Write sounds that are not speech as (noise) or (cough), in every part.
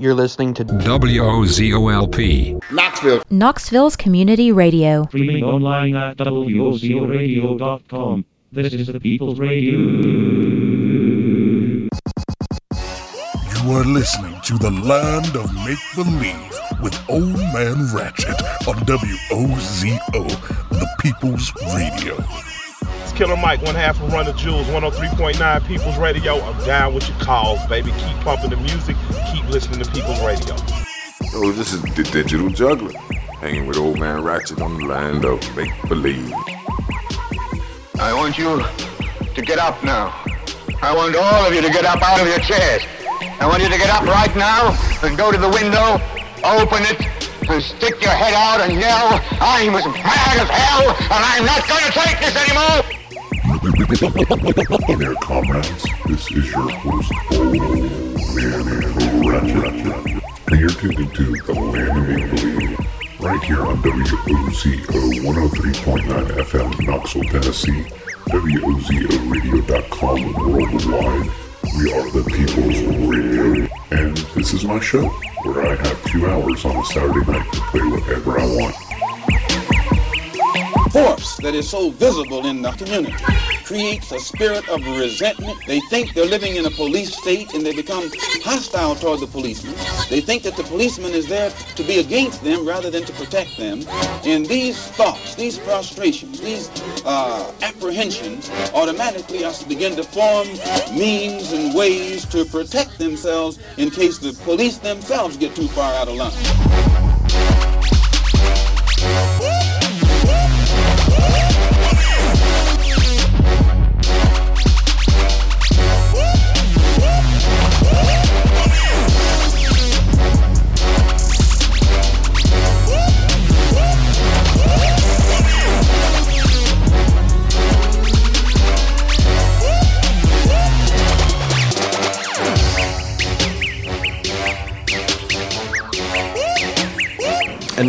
You're listening to WOZOLP. Knoxville. Knoxville's Community Radio. Streaming online at WOZORadio.com. This is the People's Radio. You are listening to the Land of Make Believe with Old Man Ratchet on WOZO, the People's Radio. It's Killer Mike, one half of Run the Jewels, 103.9 People's Radio. I'm down with your calls, baby. Keep pumping the music. Keep listening to People's Radio. Oh, this is the Digital Juggler, hanging with Old Man Ratchet on the Land of Make Believe. I want you to get up now. I want all of you to get up out of your chairs. I want you to get up right now and go to the window, open it, and stick your head out and yell, I'm as mad as hell, and I'm not going to take this anymore! There, comrades. This is your host, Old Ratchet. And you're tuned into the Land of Make right here on WOZO 103.9 FM Knoxville, Tennessee, WOZORadio.com worldwide. We are the People's Radio, and this is my show where I have two hours on a Saturday night to play whatever I want. Force that is so visible in the community creates a spirit of resentment. They think they're living in a police state and they become hostile toward the policeman. They think that the policeman is there to be against them rather than to protect them. And these thoughts, these frustrations, these uh, apprehensions automatically to begin to form means and ways to protect themselves in case the police themselves get too far out of line.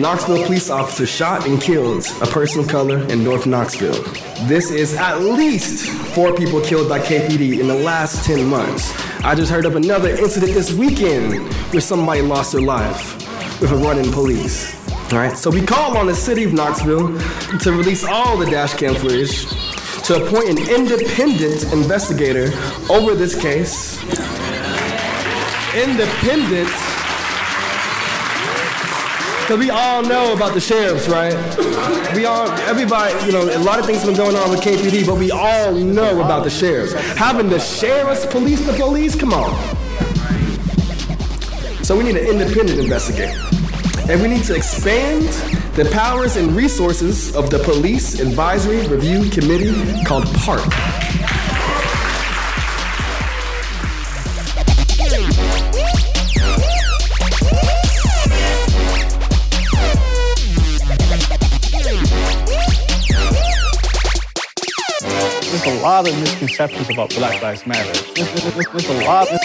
Knoxville police officer shot and killed a person of color in North Knoxville. This is at least four people killed by KPD in the last 10 months. I just heard of another incident this weekend where somebody lost their life with a run-in police. All right, so we call on the city of Knoxville to release all the dash cam footage, to appoint an independent investigator over this case. Independent because we all know about the sheriffs, right? We all, everybody, you know, a lot of things have been going on with KPD, but we all know about the sheriffs. Having the sheriffs police the police, come on. So we need an independent investigator. And we need to expand the powers and resources of the Police Advisory Review Committee called PARC. Lot of misconceptions about Black Lives Matter. There's, a lot. Of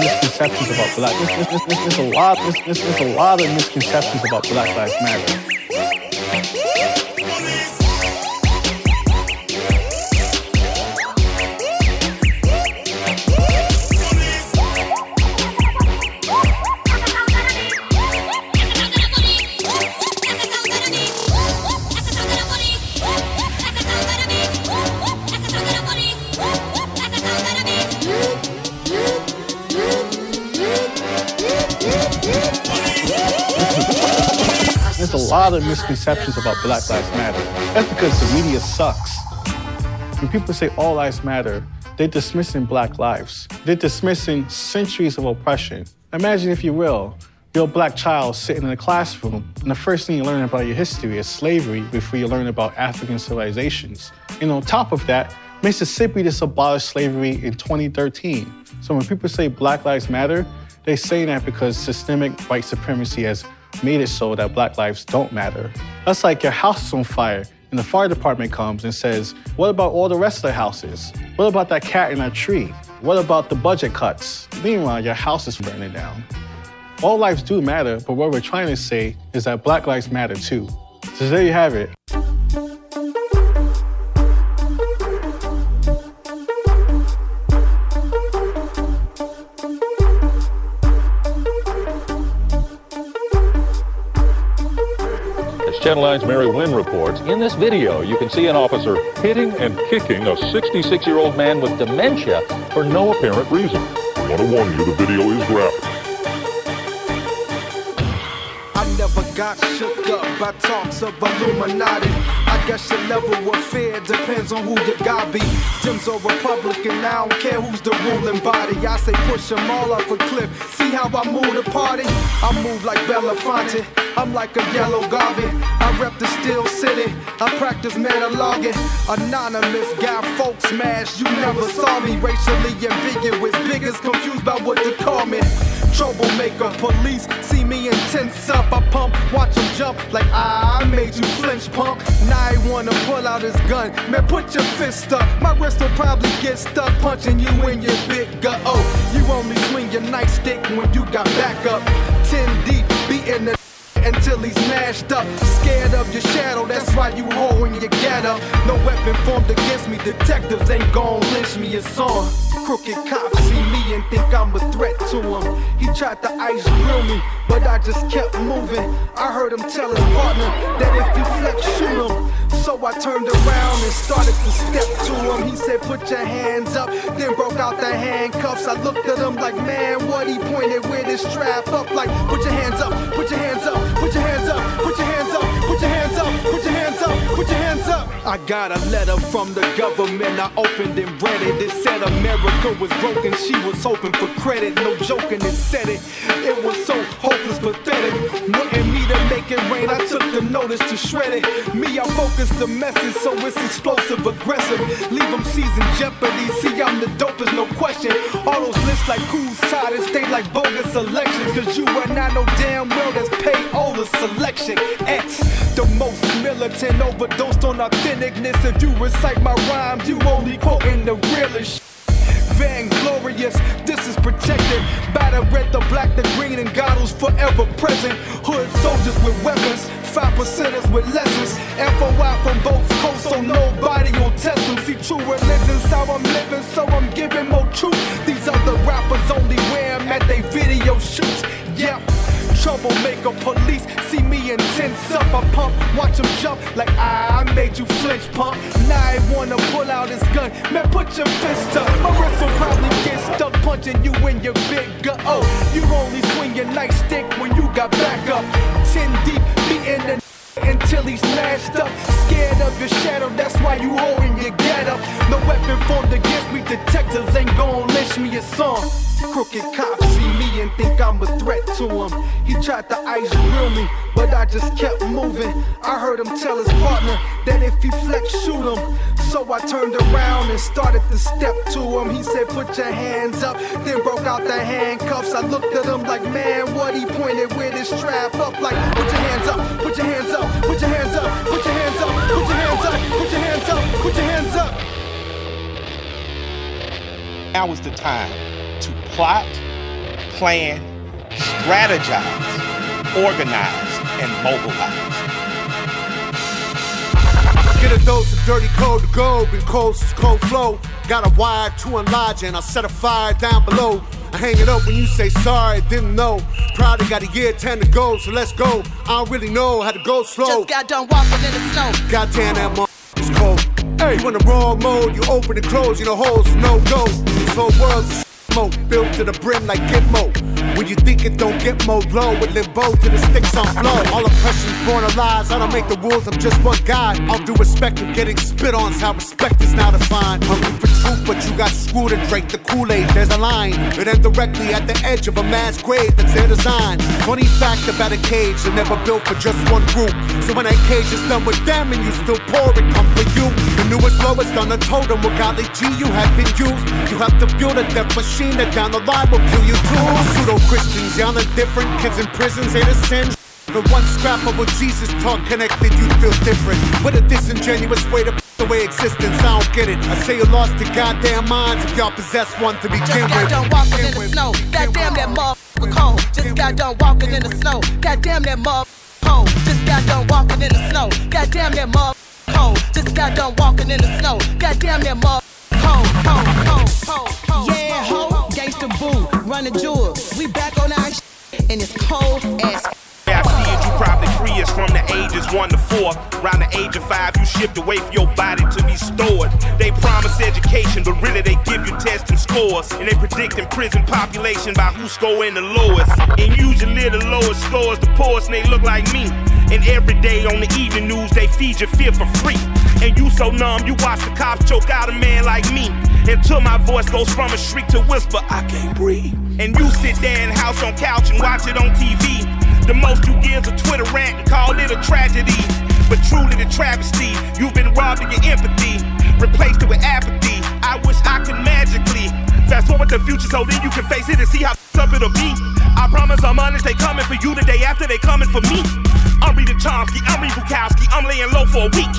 misconceptions about Black. There's, a lot. There's a lot of misconceptions about Black Lives Matter. Of misconceptions about Black Lives Matter. That's because the media sucks. When people say all lives matter, they're dismissing black lives. They're dismissing centuries of oppression. Imagine, if you will, you're black child sitting in a classroom, and the first thing you learn about your history is slavery before you learn about African civilizations. And on top of that, Mississippi just abolished slavery in 2013. So when people say Black Lives Matter, they're saying that because systemic white supremacy has made it so that black lives don't matter. That's like your house is on fire and the fire department comes and says, What about all the rest of the houses? What about that cat in that tree? What about the budget cuts? Meanwhile, your house is burning down. All lives do matter, but what we're trying to say is that black lives matter too. So there you have it. Channel 9's Mary Wynn reports, in this video, you can see an officer hitting and kicking a 66-year-old man with dementia for no apparent reason. Want to warn you, the video is graphic. Got shook up by talks of Illuminati. I guess your level of fear depends on who you got be. Tim's a Republican, I don't care who's the ruling body. I say push them all off a cliff. See how I move the party? I move like Belafonte. I'm like a yellow Garvey. I rep the Steel City. I practice monologuing. Anonymous guy, folks smash. You never saw me racially ambiguous. Biggest confused by what to call me. Troublemaker, police see me intense up. I pump, watch him jump like ah, I made you flinch, punk. Now I wanna pull out his gun. Man, put your fist up. My wrist will probably get stuck punching you in your big gut. Oh, you only swing your nightstick when you got backup. 10 deep, beating the (laughs) until he's smashed up. Scared of your shadow, that's why you holding your get up. No weapon formed against me, detectives ain't gon' lynch me, it's on. Crooked cops and think I'm a threat to him. He tried to ice grill me, but I just kept moving. I heard him tell his partner that if he flex, shoot him. So I turned around and started to step to him. He said, Put your hands up, then broke out the handcuffs. I looked at him like, Man, what he pointed with his strap up, like, Put your hands up, put your hands up, put your hands up, put your hands up, put your hands up, put your hands up, put your hands up. I got a letter from the government, I opened and read it. It said America was broken, she was hoping for credit. No joking, it said it. It was so hopeless, pathetic. Wanting me to make it rain, I took the notice to shred it. Me, I focused the message, so it's explosive, aggressive. Leave them season jeopardy. See, I'm the dopest, no question. All those lists like whose side and stay like bogus elections. Cause you and I know damn well that's payola selection. X, the most militant, overdosed on authenticness. If you recite my rhymes, you only quoting the realest. Vainglorious, this is protected by the red, the black, the green, and goggles forever present. Hood soldiers with weapons, five percenters with lessons. FOI from both coasts, so nobody will test them. See, true religion's how I'm living, so I'm giving more truth. These other rappers only wear 'em at they video shoots. Yep. Troublemaker police see me intense up. I pump, watch him jump like ah, I made you flinch, pump. Now I wanna pull out his gun. Man, put your fist up. My wrist will probably get stuck punching you in your big gut. Oh, you only swing your nightstick when you got backup. Ten deep, beating the until he's smashed up. Scared of your shadow, that's why you holding your get up. No weapon formed against me, detectives ain't gon' lynch me, it's on. Crooked cops see me and think I'm a threat to him. He tried to ice grill me, but I just kept moving. I heard him tell his partner that if he flex, shoot him. So I turned around and started to step to him. He said, Put your hands up, then broke out the handcuffs. I looked at him like, Man, what he pointed with his strap up, like, Put your hands up, put your hands up, put your hands up, put your hands up, put your hands up, put your hands up, put your hands up. Now is the time to plot, plan, strategize, organize, and mobilize. Get a dose of dirty cold to go, been cold since cold flow. Got a wire to enlarge and I'll set a fire down below. I hang it up when you say sorry, didn't know. Probably got a year 10 to go, so let's go. I don't really know how to go slow. Just got done walking in the snow. Goddamn that motherfucker's cold. Hey, you in the wrong mode, you open and close, you know holes, no go. This whole world's a smoke, built to the brim like Gitmo. When you think it don't get more low, with limbo to the sticks on flow. All oppression's born of lies. I don't make the rules, I'm just one guy. All due respect of getting spit on's how respect is now defined. Hungry for truth, but you got screwed and drank the Kool-Aid. There's a line, it ends directly at the edge of a mass grave that's their design. Funny fact about a cage, they're never built for just one group. So when that cage is done with them and you still pour it, come for you. The newest lowest on the totem, with golly G you have been used. You have to build a death machine that down the line will kill you too. Pseudo Christians, y'all are different. Kids in prisons ain't a sin. The one scrap of what Jesus taught connected, you feel different. With a disingenuous way to put away existence, I don't get it. I say you lost your goddamn minds if y'all possess one to begin Just got with. done walking in the snow. Goddamn that motherfucker cold. Just got done walking in the snow. Goddamn that motherfucker cold. Just got done walking in the snow. Goddamn that motherfucker cold. Just got done walking in the snow. Goddamn that motherfucker cold. Cold, cold, cold, cold. Run the. We back on our shit, and it's cold as. I see it. You probably free years from the ages one to four. Around the age of five, you shipped away for your body to be stored. They promise education, but really they give you testing scores. And they predict in prison population by who's scoring the lowest. And usually the lowest scores the poorest, and they look like me. And every day on the evening news, they feed your fear for free. And you so numb, you watch the cops choke out a man like me. Until my voice goes from a shriek to whisper, I can't breathe. And you sit there in house on couch and watch it on TV. The most you give is a Twitter rant and call it a tragedy. But truly the travesty, you've been robbed of your empathy, replaced it with apathy. I wish I could magically fast forward the future so then you can face it and see how up it'll be. I promise I'm honest, they coming for you the day after they coming for me. I'm reading Chomsky, I'm reading Bukowski, I'm laying low for a week.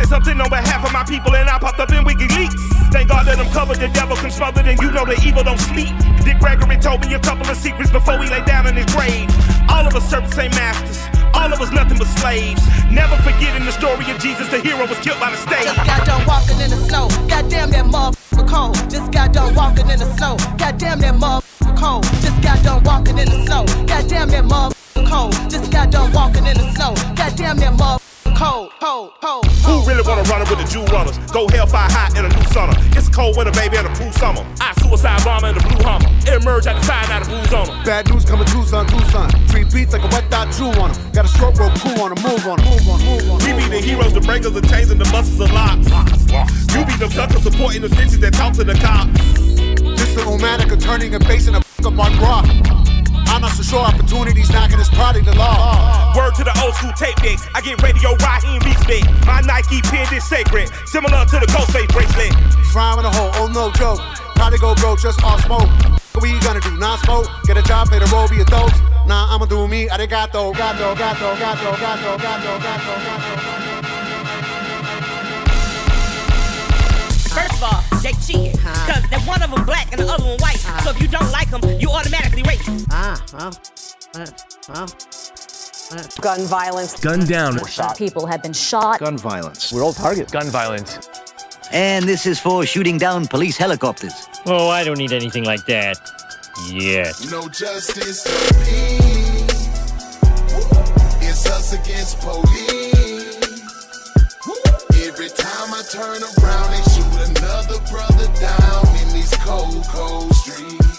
Said something on behalf of my people and I popped up in WikiLeaks. Thank God that I'm covered, the devil can smother, and you know the evil don't sleep. Dick Gregory told me a couple of secrets before he lay down in his grave. All of us serve the same masters, all of us nothing but slaves. Never forgetting the story of Jesus, the hero was killed by the state. Just got done walking in the snow. Goddamn that motherfucker cold. Just got done walking in the snow. Goddamn that motherfucker cold. Just got done Who really wanna run it with the Jew runners? Go hellfire high in a new summer. It's a cold winter, baby, and a cool summer. I suicide bomber in the blue hummer. Emerge at the side, out of blues on 'em. Bad news coming Tucson, Tucson. Three beats like a wet dot chew on 'em. Got a stroke rope cool on 'em, move on 'em, move on 'em, move on 'em. We be the heroes, the breakers, the chains, and the muscles of locks. You be the suckers supporting the snitches that talk to the cops. This little manica turning and facing a fuck up on rock. I'm not so sure opportunities knocking this product the law. Word to the old school tape decks. I get radio Raheem respect. My Nike pin is sacred, similar to the Ghostface bracelet. Frying in a hole, oh no joke. Probably go broke just off smoke. What we gonna do? Non smoke? Get a job, play the role, be a dose. Nah, I'ma do me. Arigato, gato, gato, gato, gato, gato, gato, gato, gato. First of all, they cheating. Cause that one of them black and the other one white. So if you don't like them, you automatically racist. Ah, well, uh, well. uh, Gun violence. Gun down. People have been shot. Gun violence. We're all targets. Gun violence. And this is for shooting down police helicopters. Oh, I don't need anything like that. Yet. No justice, no peace. It's us against police. Every time I turn around, they shoot another brother down in these cold, cold streets.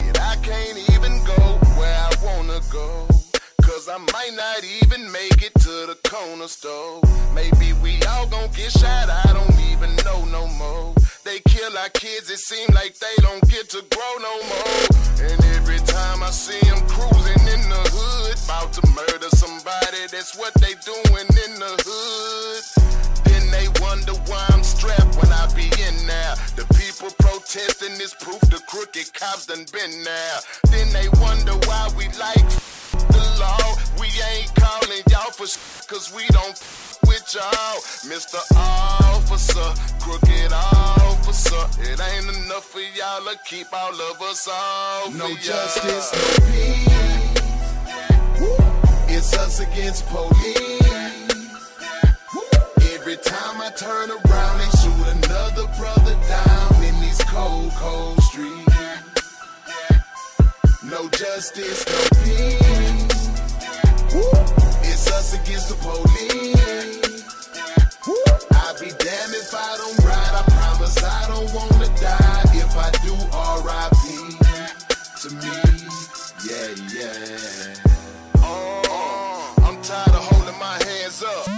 And I can't even go where I wanna go. Cause I might not even make it to the corner store. Maybe we all gon' get shot, I don't even know no more. They kill our kids, it seem like they don't get to grow no more. And every time I see them cruising in the hood, about to murder somebody, that's what they doing in the hood. Wonder why I'm strapped when I be in there. The people protesting is proof the crooked cops done been there. Then they wonder why we like the law. We ain't calling y'all for cause we don't with y'all. Mr. Officer, crooked officer. It ain't enough for y'all to keep all of us off. No justice, no peace. It's us against police. Time I turn around, they shoot another brother down in these cold, cold streets. No justice, no peace. It's us against the police. I'd be damned if I don't ride. I promise I don't wanna die. If I do, R.I.P. to me. Yeah, yeah. Oh, I'm tired of holding my hands up.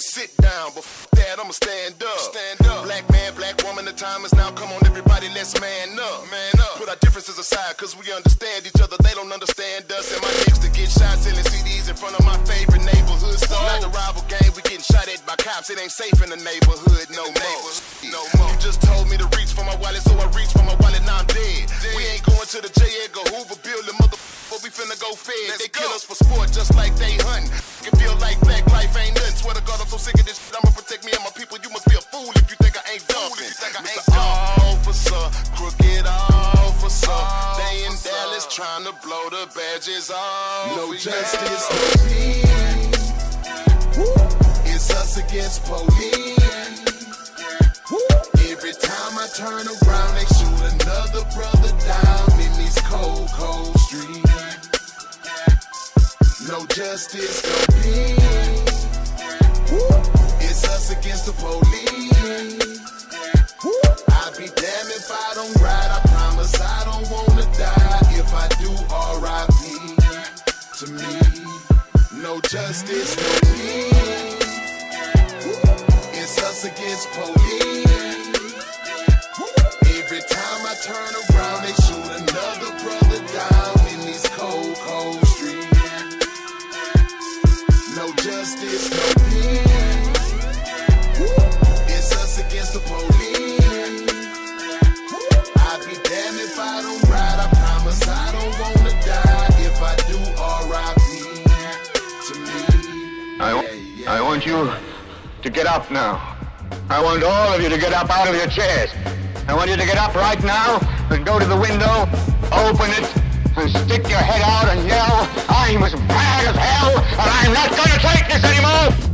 Sit down, but f- that I'ma stand up. Stand up. Black man, black woman, the time is now. Come on, everybody, let's man up. Man up. Put our differences aside, cause we understand each other. They don't understand us. And my niggas to get shot selling CDs in front of my favorite neighborhood store. Not the rival gang, we getting shot at by cops. It ain't safe in the neighborhood no more. No more. You just told me to reach for my wallet, so I reach for my wallet. Now I'm dead. We ain't going to the J. Edgar Hoover building, mother but we finna go fed. Let's they go. us for sport just like they hunting. Can feel like black life ain't nothing. Swear to God, I'm so sick of this shit. I'ma protect me and my people. You must be a fool if you think I ain't dumb. Officer, crooked officer. officer. They in Dallas trying to blow the badges off. No justice, no peace. It's us against police. Every time I turn around, they shoot another brother down in these cold, cold streets no justice, no peace. Woo. It's us against the police. Woo. I'd be damned if I don't ride. I promise I don't wanna die. If I do, R.I.P. to me. No justice, no peace. It's us against police. Every time I turn around, they shoot another brother down. I want you to get up now. I want all of you to get up out of your chairs. I want you to get up right now and go to the window, open it, and stick your head out and yell, I'm as mad as hell, and I'm not gonna take this anymore!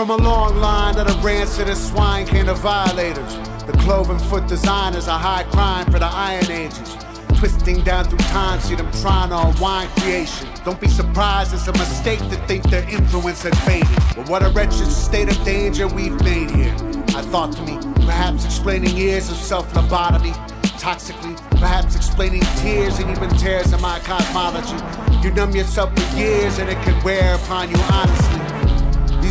From a long line of the rancid and swine can of violators. The cloven foot designers are high crime for the Iron Ages. Twisting down through time, see them trying to unwind creation. Don't be surprised, it's a mistake to think their influence had faded. But what a wretched state of danger we've made here. I thought to me, perhaps explaining years of self lobotomy, toxically, perhaps explaining tears and even tears in my cosmology. You numb yourself for years and it can wear upon you honestly.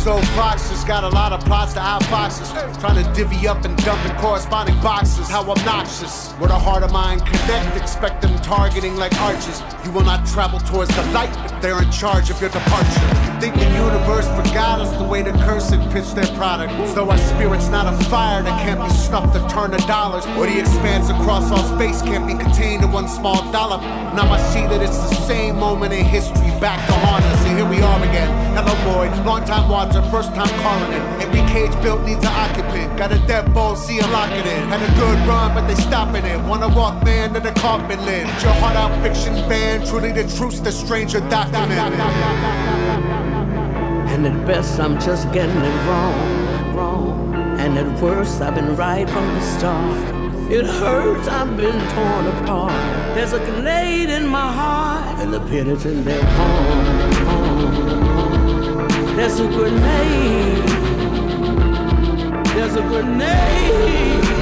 These old foxes got a lot of plots to out foxes. Trying to divvy up and dump in corresponding boxes. How obnoxious. Where the heart of mine connect, expect them targeting like arches. You will not travel towards the light if they're in charge of your departure. You think the universe forgot us the way the cursed pitch their product. So our spirit's not a fire that can't be snuffed to turn to dollars. Or the expanse across all space can't be contained in one small dollop. Now I see that it's the same moment in history back to haunt us. And here we are again. Hello, boy. Long time watcher, first time calling it. Every cage built needs an occupant. Got a dead ball, see him lock it in. Had a good run, but they stopping it. Wanna walk man to the coffin lid. Your heart out fiction band. Truly the truth, the stranger document. And at best, I'm just getting it wrong, wrong. And at worst, I've been right from the start. It hurts, I've been torn apart. There's a grenade in my heart, and the penitent their palm. palm. There's a grenade. There's a grenade.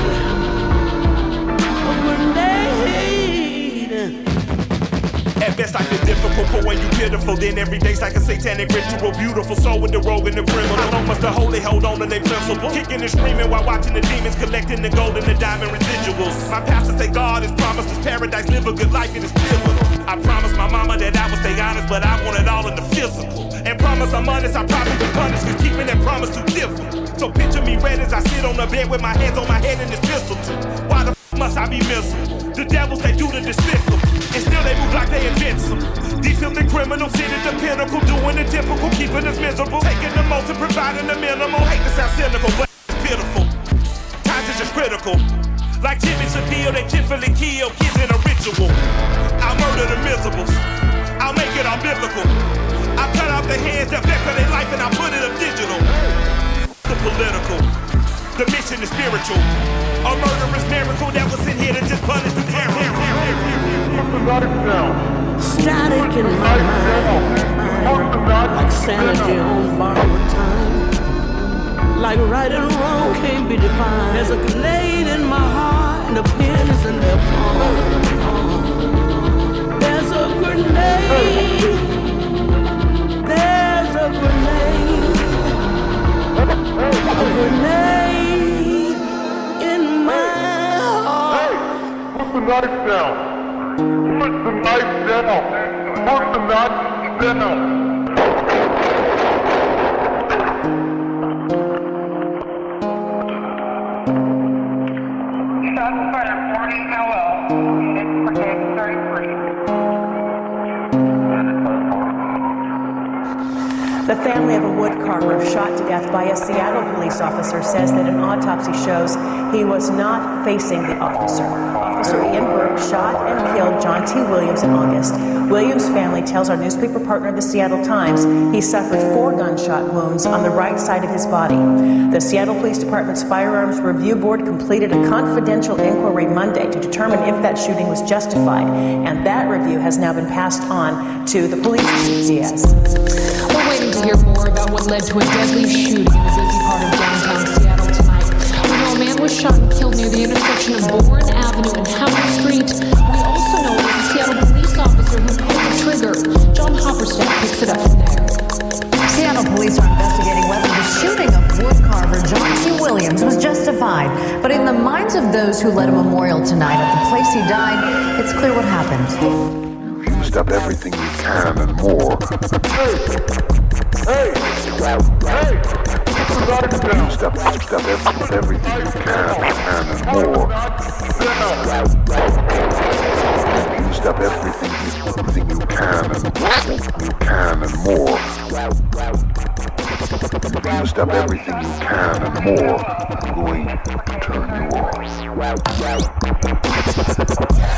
At best, I is difficult, but when you pitiful, then every day's like a satanic ritual. Beautiful soul with the rogue and the criminal. How long must the holy hold on to their principle? Kicking and screaming while watching the demons collecting the gold and the diamond residuals. My pastor say God has promised us paradise, live a good life, it is pivotal. I promised my mama that I would stay honest, but I want it all in the physical. And promise I'm honest, I probably be punished, cause keeping that promise too difficult. So picture me red as I sit on the bed with my hands on my head and this pistol tip. Why the f must I be miserable? The devils they do the despicable, and still they move like they invincible. These filthy criminals sit at the pinnacle, doing the typical, keeping us miserable, taking the most and providing the minimal. Hate to sound cynical, but it's pitiful. Times is just critical. Like Jimmy Savile, they typically kill kids in a ritual. I'll murder the miserables. I'll make it all biblical. I'll cut off the hands that beg for their life and I'll put it up digital. The political. The mission is spiritual. A murderous miracle that was in here to just punish the terror. Static in my mind, like sanity on borrowed time. Like right and wrong can't be defined. There's a grenade in my heart, and the pen is in their palm. There's a grenade. There's a grenade. A grenade in my heart. The knife. Put the knife down. Put the knife down. The family of a wood carver shot to death by a Seattle police officer says that an autopsy shows he was not facing the officer. Officer Ian Birk shot and killed John T. Williams in August. Williams' family tells our newspaper partner, the Seattle Times, he suffered four gunshot wounds on the right side of his body. The Seattle Police Department's Firearms Review Board completed a confidential inquiry Monday to determine if that shooting was justified, and that review has now been passed on to the police. Yes. We're waiting to hear more about what led to a deadly shooting in a busy part of downtown Seattle tonight. We know a man was shot and killed near the intersection of Boren Avenue and Howard Street. We also know it was a Seattle police officer who pulled the trigger. John Hopperstad picks it up from there. Seattle police are investigating whether the shooting of wood carver John T. Williams was justified. But in the minds of those who led a memorial tonight at the place he died, it's clear what happened. Used up everything you can and more. Hey! Hey! Used up every, everything you can and more. Used up everything you, everything you can and you can and more. Used up everything you can and more, I'm going to turn you off.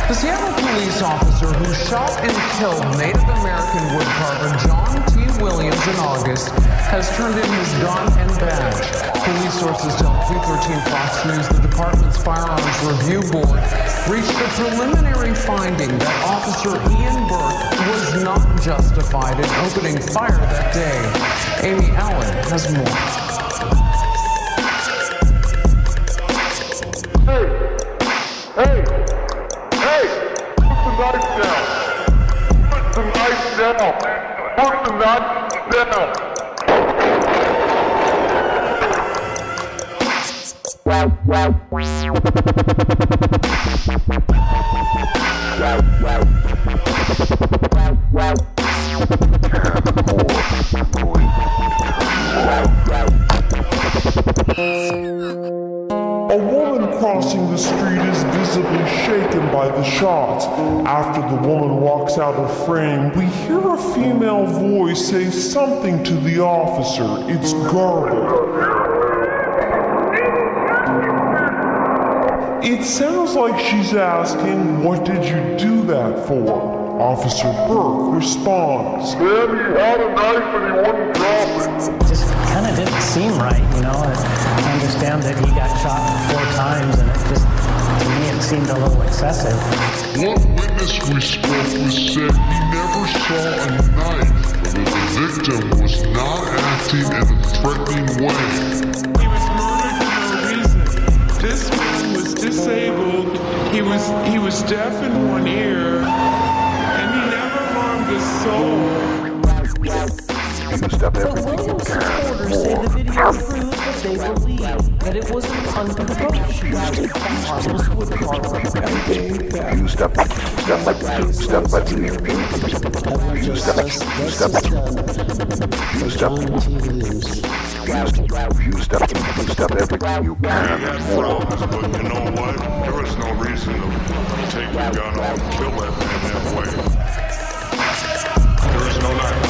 The Seattle police officer who shot and killed Native American woodcarver John T. Williams in August has turned in his gun and badge. Police sources tell Q13 Fox News the department's firearms review board reached a preliminary finding that Officer Ian Birk was not justified in opening fire that day. Amy Allen has more. Hey! Hey! Put the knife down! Put the knife down! Put the knife down! A by the shots. After the woman walks out of frame, we hear a female voice say something to the officer. It's garbled. It sounds like she's asking, What did you do that for? Officer Birk responds, Then he had a knife and he wouldn't drop it. just kind of didn't seem right, you know. I understand that he got shot four times, and it just, to me, it seemed a little excessive. One witness we spoke with said he never saw a knife, but the victim was not acting in a threatening way. He was murdered for no reason. This man was disabled. He was he was deaf in one ear, and he never harmed a soul. Used up But everything you Williams supporters say the video proves what they believe, that it was an unprovoked shooting by harmless woodcarver. Used up, used up, used up, used up, used up, used up, used up, used up everything you can and more. But you know what? There was no reason to take your gun off and kill that man that way. There was no knife.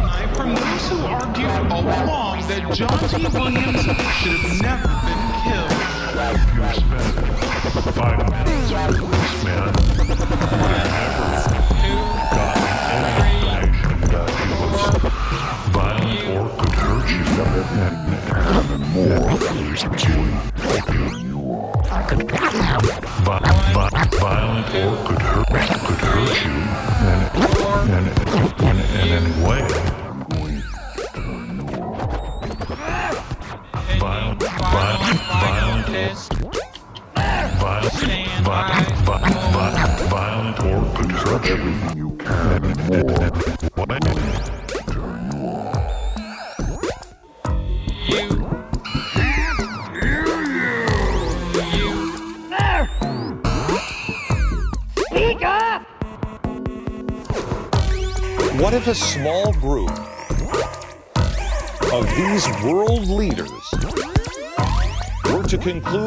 from those who argue all along that John T. Williams should have never been killed. Five minutes man.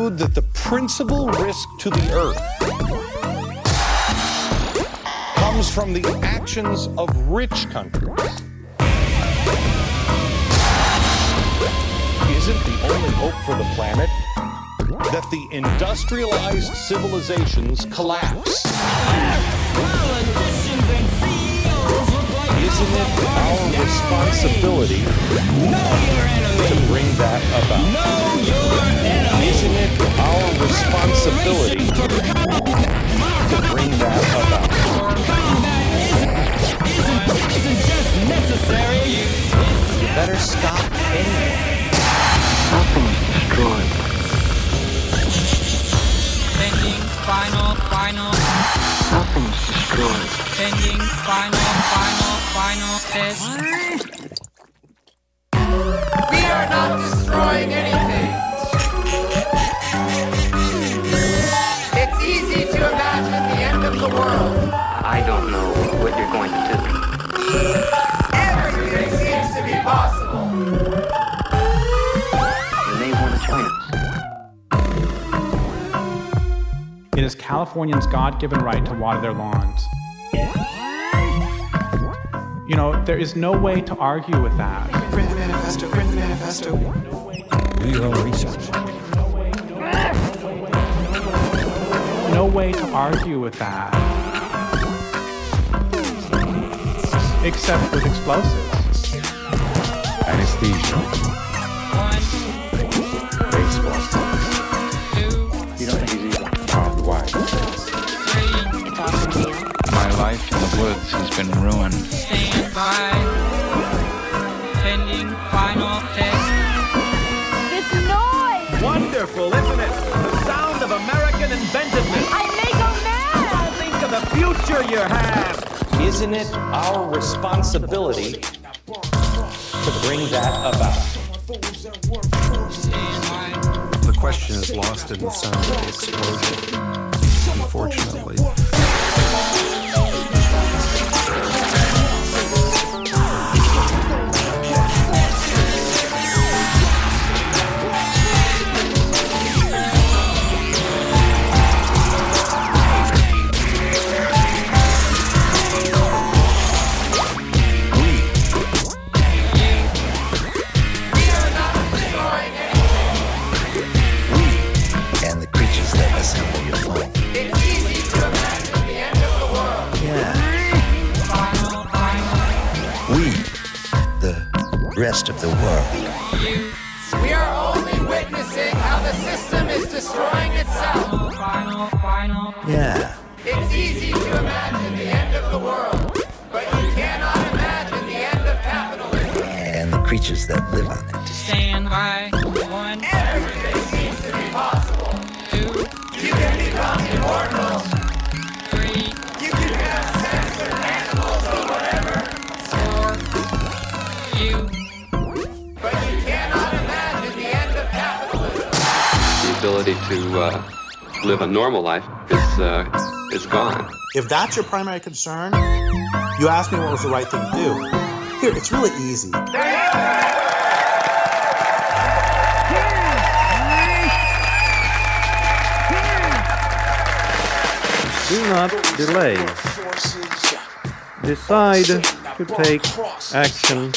Conclude that the principal risk to the earth comes from the actions of rich countries? Isn't the only hope for the planet that the industrialized civilizations collapse? Isn't it our responsibility to bring that about? Isn't it our responsibility to bring that about? You better stop anyway. Nothing's destroyed. Ending, final, final. Destroyed. Final, final, final test. Californians' God given right to water their lawns. You know, there is no way to argue with that. Print the manifesto, print the manifesto. Do your own research. No way to argue with that. Except with explosives. Anesthesia. The woods has. Stand by. Sending final test. This noise! Wonderful, isn't it? The sound of American inventiveness. I make a mad! Think of the future you have. Isn't it our responsibility to bring that about? The question is lost in the sound of the explosion, rest of the world. We are only witnessing how the system is destroying itself. Final, final. Yeah. It's easy to imagine the end of the world, but you cannot imagine the end of capitalism. And the creatures that live on it. Stand by. Ability to uh, live a normal life is uh, is gone. If that's your primary concern, you asked me what was the right thing to do. Here, it's really easy. Do not delay. Decide to take action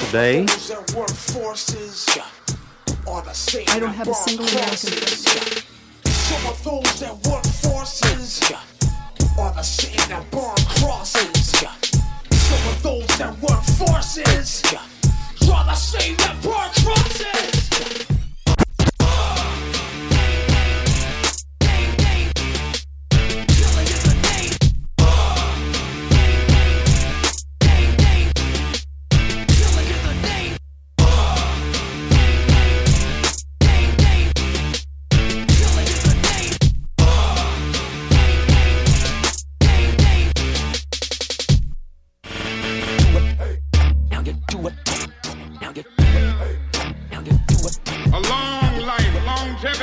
today. I don't have a single American friend. Some of those that work forces are the same that burn crosses. Some of those that work forces are the same that burn crosses.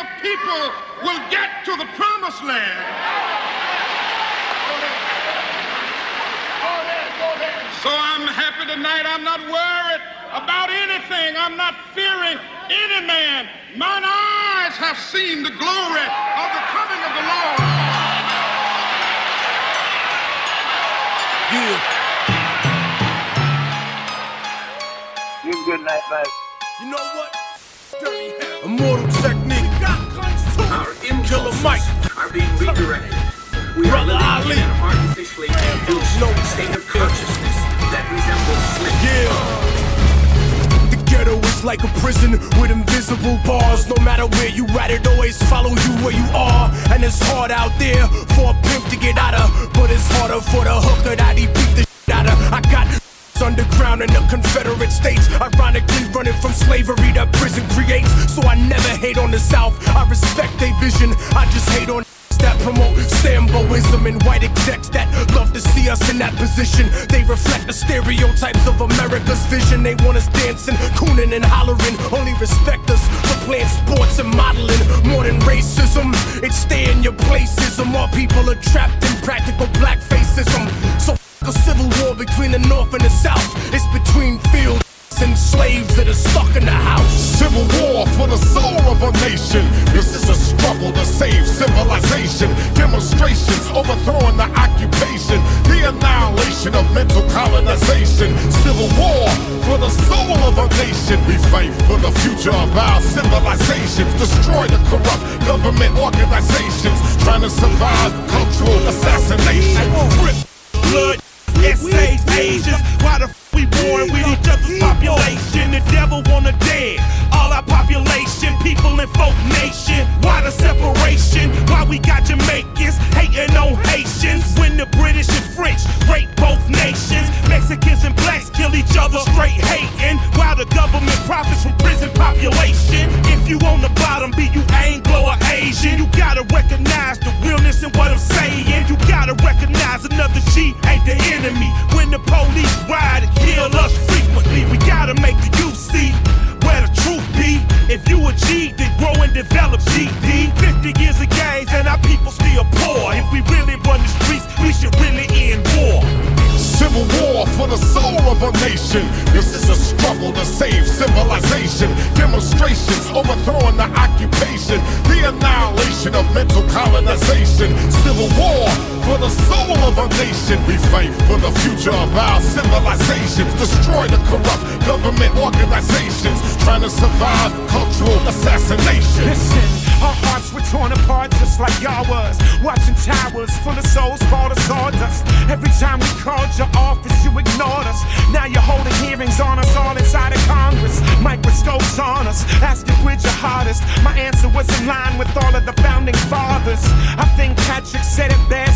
as people will get to the promised land. So I'm happy tonight. I'm not worried about anything. I'm not fearing any man. Mine eyes have seen the glory of the coming of the Lord. Yeah. You good night, bye. You know what? Immortal technique. Our Mike. are being redirected. We Brother are living Ali. in an artificially induced No state of consciousness that resembles sleep. Yeah. The ghetto is like a prison with invisible bars. No matter where you at, it always follow you where you are. And it's hard out there for a pimp to get out of, but it's harder for the hooker that he beat the shit out of. I got underground in the Confederate States. Ironically, running from slavery that prison creates. So I never hate on the South. I respect their vision. I just hate on (laughs) that promote Samboism and white execs that love to see us in that position. They reflect the stereotypes of America's vision. They want us dancing, cooning, and hollering. Only respect us for playing sports and modeling. More than racism, it's stay in your placism. more people are trapped in practical black slaves that are stuck in the house. Civil war for the soul of a nation. This is a struggle to save civilization. Demonstrations overthrowing the occupation. The annihilation of mental colonization. Civil war for the soul of a nation. We fight for the future of our civilizations. Destroy the corrupt government organizations. Trying to survive cultural assassination. Rip blood, essays, Asians. Why the f we born with each other's population? The devil wanna dead. All our population, people in folk nation. Why the separation? Why we got Jamaicans hating on Haitians? When the British and French rape both nations. Mexicans and blacks kill each other straight hating. While the government profits from prison population. If you on the bottom, be you Anglo Asian, you gotta recognize the realness in what I'm saying. You gotta recognize another G ain't the enemy. When the police ride and kill us frequently, we gotta make the youth see where the truth be. If you a G, then grow and develop GD. 50 years of gains and our people still poor. If we really Civil war for the soul of a nation. This is a struggle to save civilization. Demonstrations overthrowing the occupation. The annihilation of mental colonization. Civil war for the soul of a nation. We fight for the future of our civilizations. Destroy the corrupt government organizations. Trying to survive cultural assassination. Listen, our hearts were torn apart just like y'all was. Watching towers full of souls fall to sawdust. Every time we called your office, you ignored us. Now you're holding hearings on us all inside of Congress. Microscopes on us, asking which your hardest. My answer was in line with all of the founding fathers. I think Patrick said it best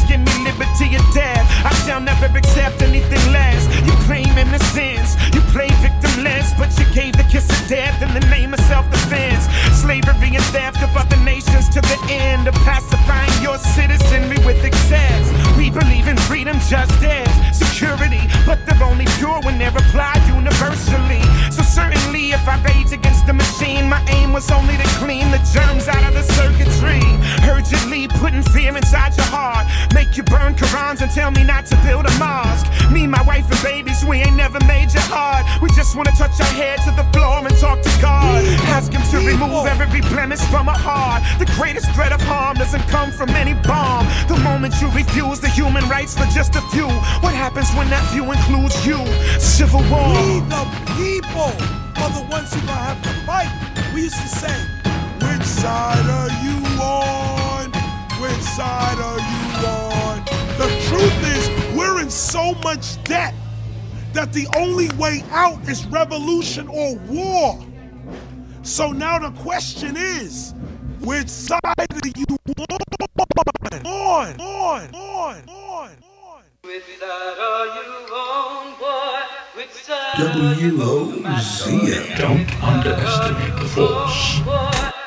was only to clean the germs out of the circuitry. Urgently putting fear inside your heart, make you burn Qurans and tell me not to build a mosque. Me, my wife, and babies, we ain't never made you hard. We just wanna touch our head to the floor and talk to God. Ask Him to remove every blemish from our heart. The greatest threat of harm doesn't come from any bomb. The moment you refuse the human rights for just a few, what happens when that few includes you? Civil war. We the people are the ones who gonna have to fight. We used to say, which side are you on? Which side are you on? The truth is, we're in so much debt that the only way out is revolution or war. So now the question is, which side are you on? On, on, on, on. WOZM. Don't underestimate the force.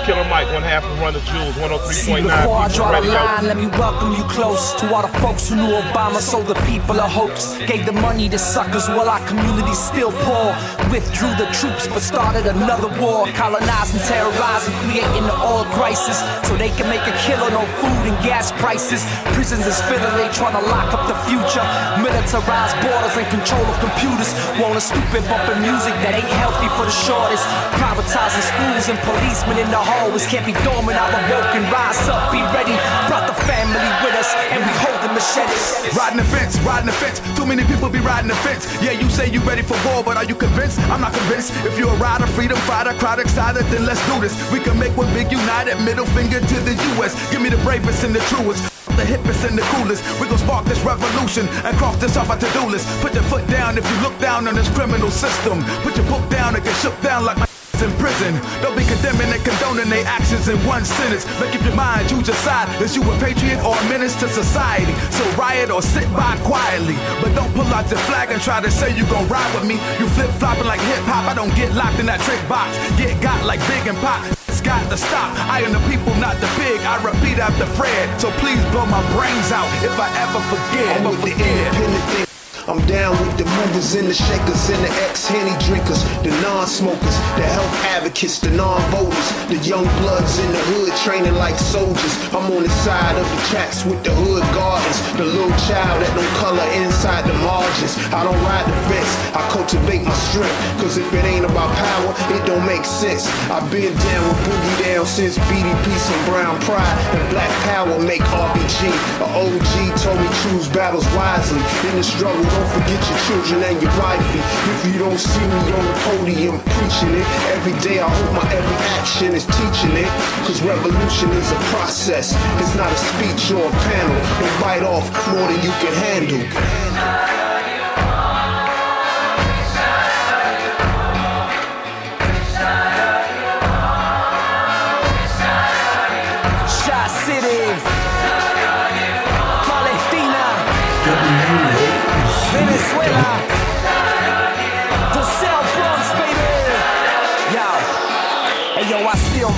Killer Mike, one half and run the jewels, See, 103.9 before I draw the line, let me welcome you close to all the folks who knew Obama sold the people a hoax. Gave the money to suckers while our community's still poor. Withdrew the troops but started another war. Colonizing, terrorizing, creating the oil crisis. So they can make a kill on no food and gas prices. Prisons is filling, they trying to lock up the future. Militarized borders and control of computers. Want a stupid bumping music that ain't healthy for the shortest. Privatizing schools and policemen in the hallways. Can't be dormant, I'm awoken. Rise up, be ready. Brought the family with us, and we hold the machetes. Riding the fence, riding the fence. Too many people be riding the fence. Yeah, you say you ready for war, but are you convinced? I'm not convinced. If you're a rider, freedom fighter, crowd excited, then let's do this. We can make one big united middle finger to the U.S. Give me the bravest and the truest. the hippest and the coolest. We gon' spark this revolution and cross this off our to-do list. Put your foot down if you look down on this criminal system. Put your book down and get shook down like my in prison. Don't be condemning and condoning their actions in one sentence. Make up your mind, your side. Is you a patriot or a menace to society? So riot or sit by quietly. But don't pull out your flag and try to say you gon' ride with me. You flip flopping like hip hop. I don't get locked in that trick box. Get got like big and pop. It's got to stop. I am the people, not the big. I repeat after Fred. So please blow my brains out if I ever forget. I'm Ever with the forget. I'm down with the movers and the shakers and the ex-henny drinkers, the non-smokers, the health advocates, the non-voters, the young bloods in the hood training like soldiers. I'm on the side of the tracks with the hood gardens, the little child that don't color inside the margins. I don't ride the fence, I cultivate my strength, cause if it ain't about power, it don't make sense. I've been down with Boogie Down since BDP and Brown Pride, and Black Power make RBG. A OG told me choose battles wisely. In the struggle, don't forget your children and your wifey. If you don't see me on the podium preaching it, every day I hope my every action is teaching it. Cause revolution is a process, it's not a speech or a panel. Don't bite off more than you can handle.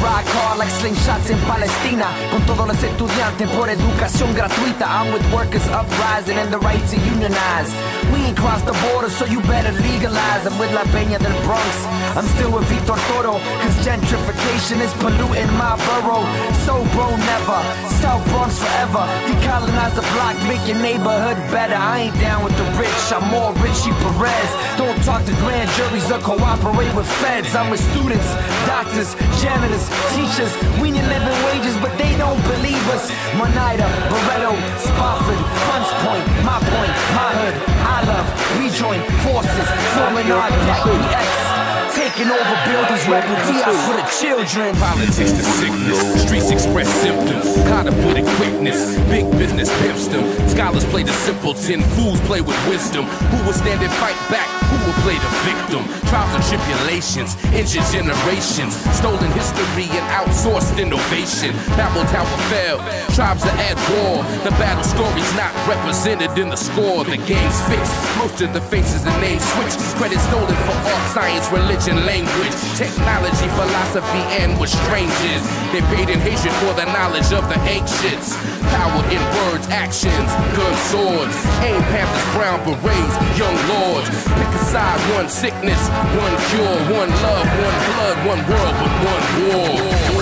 Rock hard like slingshots in Palestina. Con todos los estudiantes por educación gratuita. I'm with workers uprising and the right to unionize. We ain't crossed the border, so you better legalize. I'm with La Peña del Bronx. I'm still with Victor Toro, cause gentrification is polluting my borough. So bro, never. South Bronx forever. Decolonize the block, make your neighborhood better. I ain't down with the rich, I'm more Richie Perez. Don't talk to grand juries or cooperate with feds. I'm with students, doctors, janitors, teachers. We need living wages, but they don't believe us. Monida, Barretto, Spofford, Hunts Point, my point, my hood. I love, we join forces, forming our deck, PX. Taking over buildings, rebel TIs for the children. Politics to sickness, streets express symptoms, contemplated quickness, big business pimps them. Scholars play the simpleton, fools play with wisdom. Who will stand and fight back? Who will play the victim? Trials and tribulations, injured generations, stolen history and outsourced innovation. Babel Tower fell, tribes are at war. The battle story's not represented in the score. The game's fixed, most of the faces and names switched. Credit stolen for art, science, religion, language, technology, philosophy, and with strangers. They paid in hatred for the knowledge of the ancients. Power in words, actions, gun swords. Aim Panthers, brown berets, young lords. Pick a side, one sickness, one cure, one love, one blood, one world, but one war. war.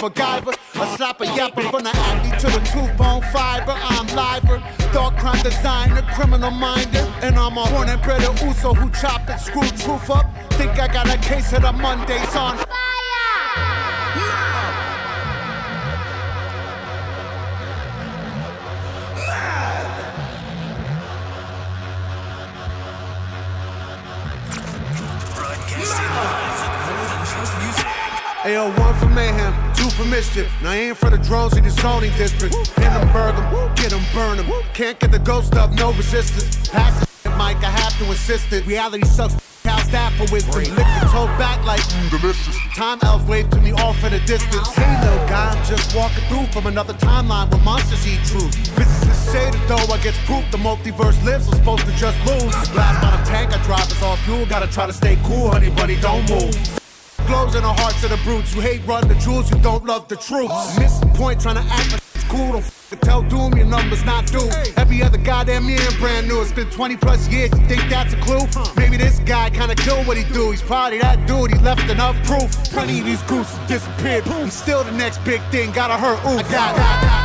Rudeness MacGyver, a slapper yapper from the athlete to the tooth bone fiber. I'm liver, dark crime designer, criminal minder, and I'm a born and bred Uso who chopped and screwed truth up. Think I got a case of the Mondays on. Ayo, one for mayhem, for mischief. Now aim for the drones in the zoning district. Pin them, burn them, get them, burn them. Can't get the ghost up, no resistance. Pass the (laughs) mic, I have to insist it. Reality sucks. How's that for wisdom? Lick the toe back like mm, delicious. Time elves wave to me off in the distance. Hey, little guy, I'm just walking through from another timeline where monsters eat truth. Physicists say that though I gets proof the multiverse lives, I'm supposed to just lose. Blast by the tank I drive is all fuel. Gotta try to stay cool, honey, buddy, don't move. Glows in the hearts of the brutes. You hate run the jewels, you don't love the troops. Miss point trying to act like it's cool. Don't f- tell Doom your numbers not due. Every other goddamn year brand new. It's been 20 plus years. You think that's a clue? Maybe this guy kinda killed what he do. He's probably that dude. He left enough proof. Plenty of these gooses disappeared. He's still the next big thing. Gotta hurt. Ooh, I got, got, got.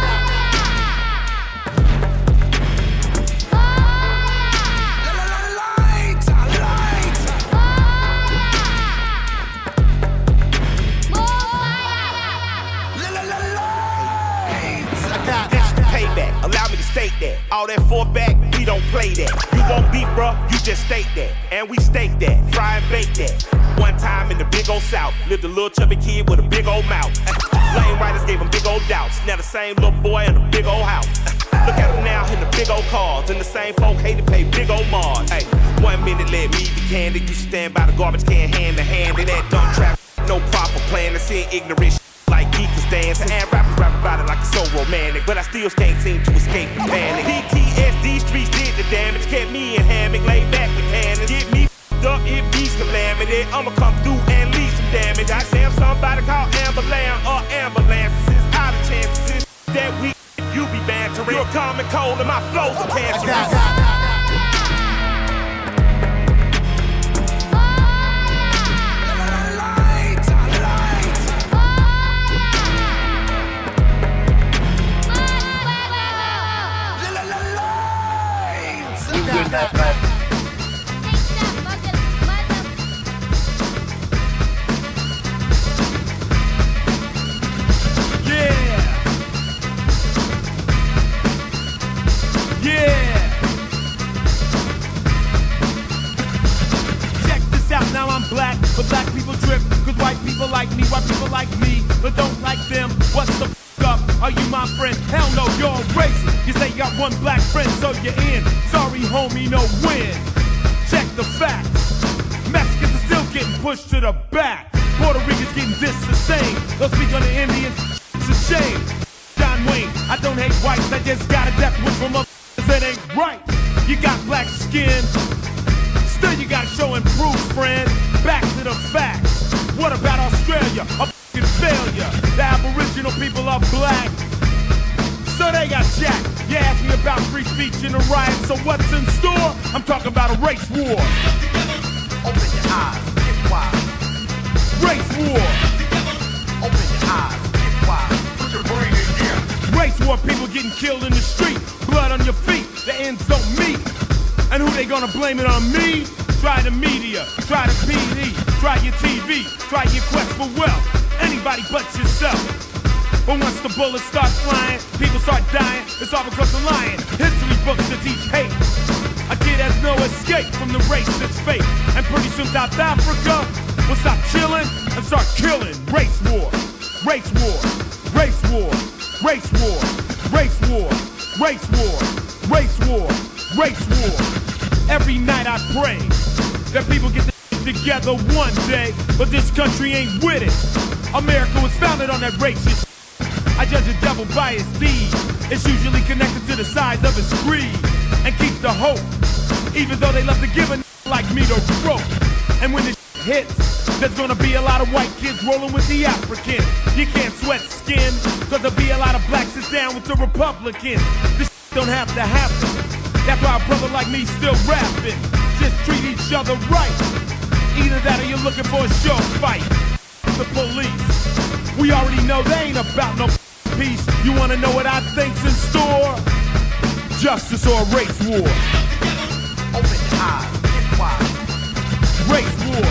All that four back, we don't play that. You won't beat, bruh, you just state that. And we stake that, fry and bake that. One time in the big old south, lived a little chubby kid with a big old mouth. (laughs) Lane riders gave him big old doubts. Now the same little boy in a big old house. (laughs) Look at him now in the big old cars. And the same folk hate to pay big old marge. Hey, one minute let me be candid. You stand by the garbage can hand to hand. And that dumb trap, no proper plan. To see ignorant shit like geekers dancing. And rappers rap about it like it's so romantic. But I still can't seem to escape the panic. I'ma come through and leave some damage. I say I'm somebody called Amberland or ambulances. It's out of chances that we you be bantering. You're common cold and my flows are cancerous. Try your quest for wealth. Anybody but yourself. But once the bullets start flying, people start dying. It's all because of lying. History books that teach hate. A kid has no escape from the racist fate. And pretty soon South Africa will stop chilling and start killing. Race war, race war, race war, race war, race war, race war, race war, race war. Every night I pray that people get the together one day, but this country ain't with it. America was founded on that racist. I judge a devil by his deeds. It's usually connected to the size of his greed. And keep the hope, even though they love to give a like me the rope. And when this hits. There's gonna be a lot of white kids rolling with the African. You can't sweat skin, cause there'll be a lot of blacks that's down with the Republicans. This don't have to happen. That's why a brother like me still rapping. Just treat each other right. Either that or you're looking for a sure fight. The police. We already know they ain't about no peace. You wanna know what I think's in store? Justice or a race war? Open eyes, get wide. Race war.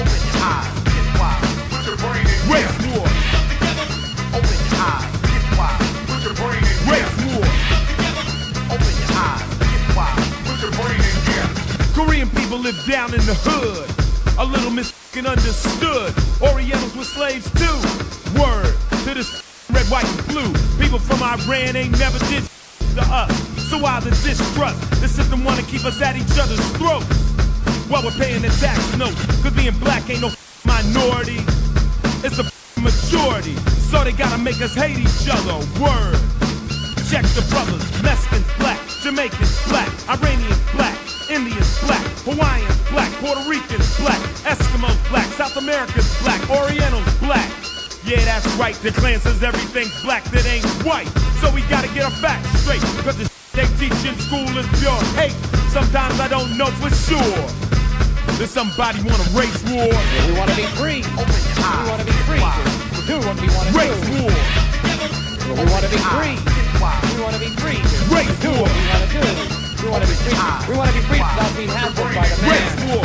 Open eyes, get wide. Race war. Korean people live down in the hood. A little misfucking understood. Orientals were slaves too. Word to this red, white, and blue. People from Iran ain't never did to us. So why the distrust? The system wanna keep us at each other's throats. While we're paying the tax notes. Cause being black ain't no minority. It's a majority. So they gotta make us hate each other. Word. Check the brothers. Mexicans black. Jamaicans black. Iranians black. Indians black. Hawaiians black. Puerto Ricans black. Eskimos black. South Americans black. Orientals black. Yeah, that's right. The clan says everything's black that ain't white. So we gotta get our facts straight. Cause the they teach in school is pure hate. Sometimes I don't know for sure. Does somebody want a race war? We wanna be free. Open your eyes. We wanna be free. We do what we wanna race do. war. We wanna be free. We wanna be free. Race do war. what we wanna do. We wanna be free. We wanna be free without being hassled by the man. Race war.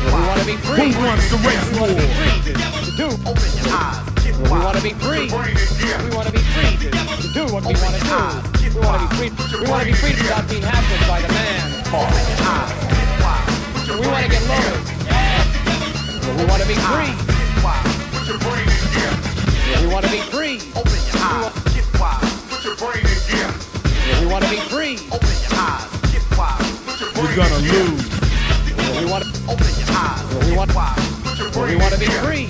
We wanna be free. Who wants the race we war? wanna be free to, to do. Open your eyes. We wanna be free. We wanna be free to, to do what we wanna do. We wanna be free. We wanna be free without being hassled by the man. Open your eyes. We wanna get loaded. We wanna be free. We wanna be free. Open your eyes. Get wide. Put your brain in gear. Yeah, we wanna be free. Open your eyes. Get wide. Put your We're gonna lose. We wanna open your eyes. We want yeah, we wanna be free.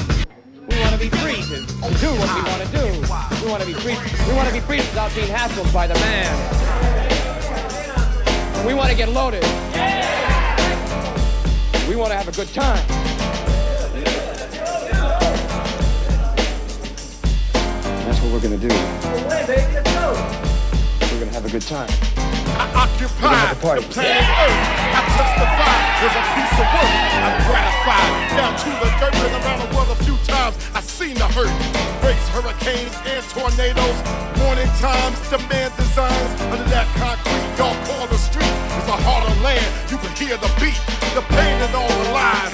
We wanna be free to, to do what we wanna do. We wanna be free. We wanna be free without being hassled by the man. We wanna get loaded. We wanna have a good time. That's what we're gonna do. We're have a good time. I occupy have a party. the planet Earth. I testify there's a piece of work. I'm gratified. Down to the dirt and around the world a few times. I seen the hurt. Breaks, hurricanes, and tornadoes. Morning times, demand designs. Under that concrete, y'all call the street. It's a harder land. You can hear the beat, the pain in all the lives.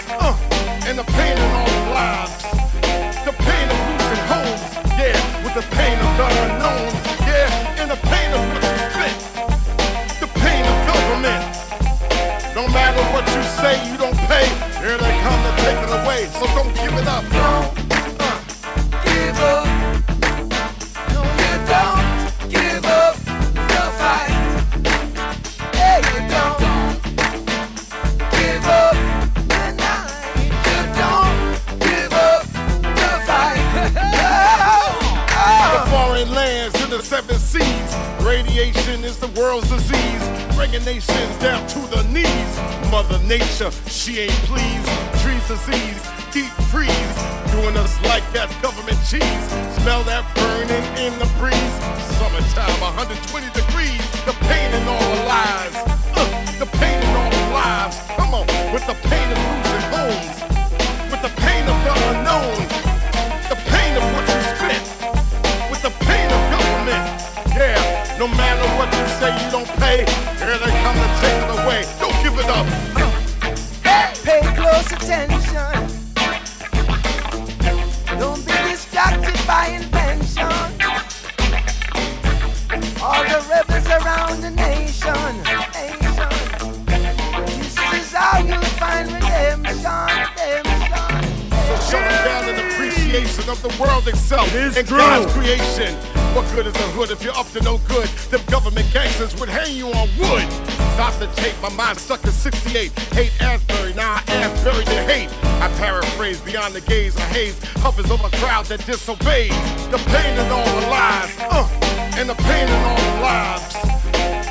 Crowds that disobey. The pain in all the lives, uh, and the pain in all the lives.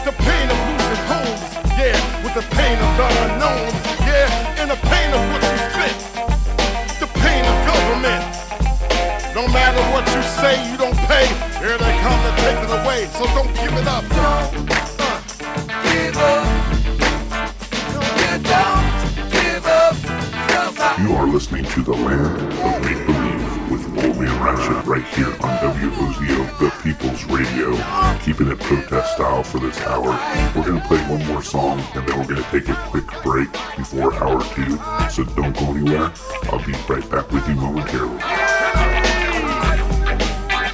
The pain of losing homes, yeah, with the pain of the unknown, yeah. in the pain of what you spit. The pain of government. No matter what you say, you don't pay. Here they come to take it away. So don't give it up. Don't uh, give up. You are listening to The Land of Make Right here on WOZO, the People's Radio. Keeping it protest style for this hour. We're going to play one more song and then we're going to take a quick break before hour two. So don't go anywhere. I'll be right back with you momentarily.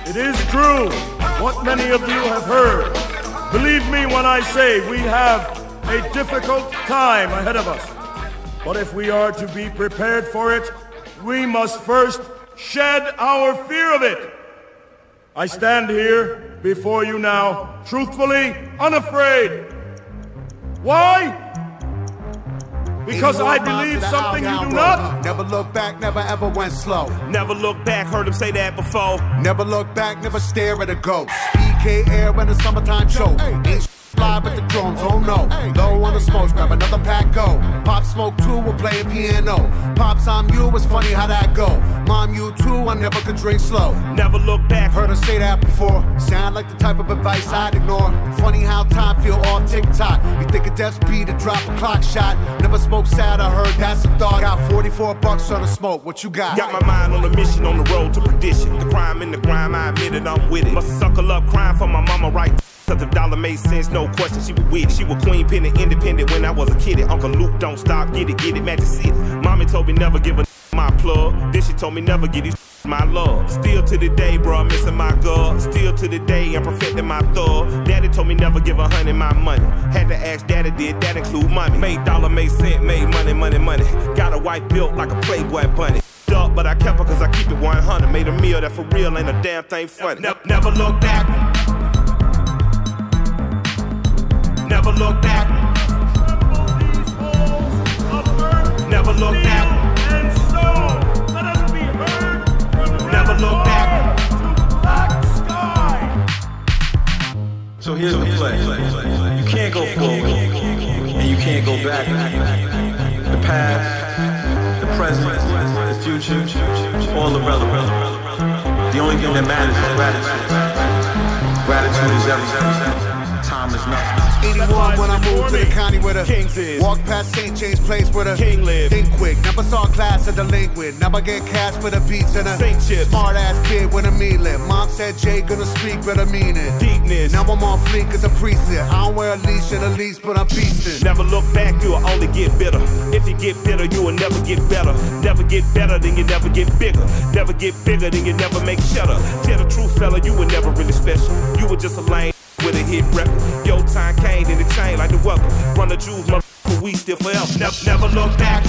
It is true what many of you have heard. Believe me when I say we have a difficult time ahead of us. But if we are to be prepared for it, we must first shed our fear of it. I stand here before you now, truthfully, unafraid. Why? Because I believe something you do not. Never look back, never ever went slow. Never look back, heard him say that before. Never look back, never stare at a ghost. EK air when the summertime show. Ain't fly with the drones, oh no. Low on the smoke, grab another pack, go. Pop smoke two, we're playing piano. Pops, I'm you, it's funny how that go. Mom, you too, I never could drink slow. Never look back. Heard her say that before. Sound like the type of advice I'd ignore. Funny how time feel off TikTok. You think a death speed to drop a clock shot. Never smoke sad, I heard that's a thought. Got 44 bucks on the smoke, what you got? Got my mind on a mission on the road to perdition. The crime in the grime, I admit it, I'm with it. Must suckle up crying for my mama right Cause if dollar made sense, no question, she was with it. She was queen, penny, independent when I was a kid. Uncle Luke, don't stop, get it, get it, Magic City. Mommy told me never give a my plug. Then she told me never get these (laughs) my love. Still to the day, bro, I'm missing my girl. Still to the day, I'm perfecting my thug. Daddy told me never give a honey my money. Had to ask daddy, did that include money? Made dollar, made cent, made money, money, money. Got a wife built like a Playboy bunny. Up, but I kept her cause I keep it 100. Made a meal that for real ain't a damn thing funny. Never, never look back. Never look back. Never look back. So here's the play. You can't go forward, and you can't go back. The past, the present, the future, all irrelevant. The only thing that matters is gratitude. Gratitude is everything. Time is nothing. 81 when I moved to the county where the Kings is. Walk past St. James Place where the King live. Think quick, never saw class a delinquent. Never get cash for the beats and a Saint chips. smart ass kid with a mean lip. Mom said Jay gonna speak, but I mean it. Deepness. Now I'm on fleek as a priest. I don't wear a leash and a leash, but I'm beastin'. Never look back, you'll only get bitter. If you get bitter, you will never get better. Never get better, then you never get bigger. Never get bigger, then you never make shutter. Tell the truth, fella, you were never really special. You were just a lame with a hit record. Your time came in the chain like the weather. Run the jewels, motherfucker, we still forever. Never, never look back.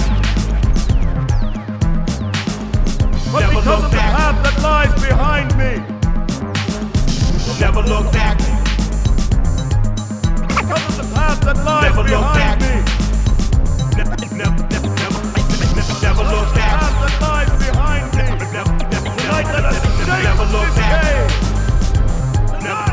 But Never because look of the back. path that lies behind me, Never look back. because of the path that lies Never look back. behind me, Never, never, never, never, look the back. path that lies behind me. Never, never, never, Tonight never, never look back. never,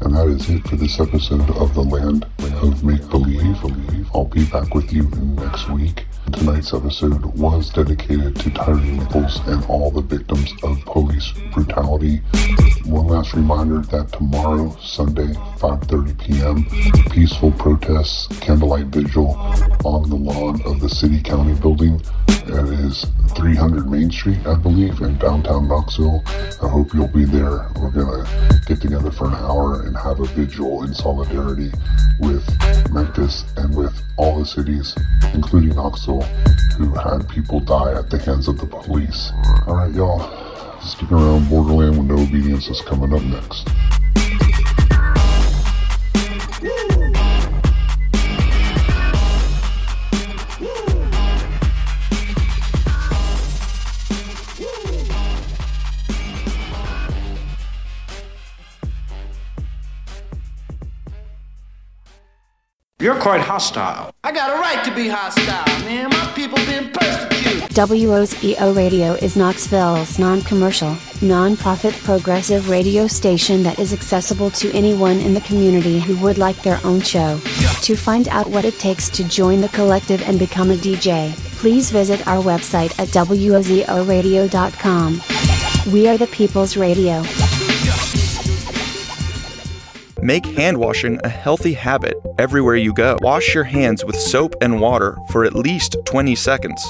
And that is it for this episode of The Land of Make Believe. I'll be back with you next week. Tonight's episode was dedicated to Tyre Nichols and all the victims of police brutality. One last reminder that tomorrow, Sunday, 5.30 p.m., peaceful protests, candlelight vigil on the lawn of the City County building. It is 300 Main Street, I believe, in downtown Knoxville. I hope you'll be there. We're going to get together for an hour and have a vigil in solidarity with Memphis and with all the cities, including Knoxville, who had people die at the hands of the police. All right, y'all. Stick around. Borderland with No Obedience is coming up next. You're quite hostile. I got a right to be hostile, man. My people being persecuted. WOZO Radio is Knoxville's non commercial, non profit progressive radio station that is accessible to anyone in the community who would like their own show. To find out what it takes to join the collective and become a DJ, please visit our website at WOZORadio.com. We are the People's Radio. Make hand washing a healthy habit everywhere you go. Wash your hands with soap and water for at least 20 seconds.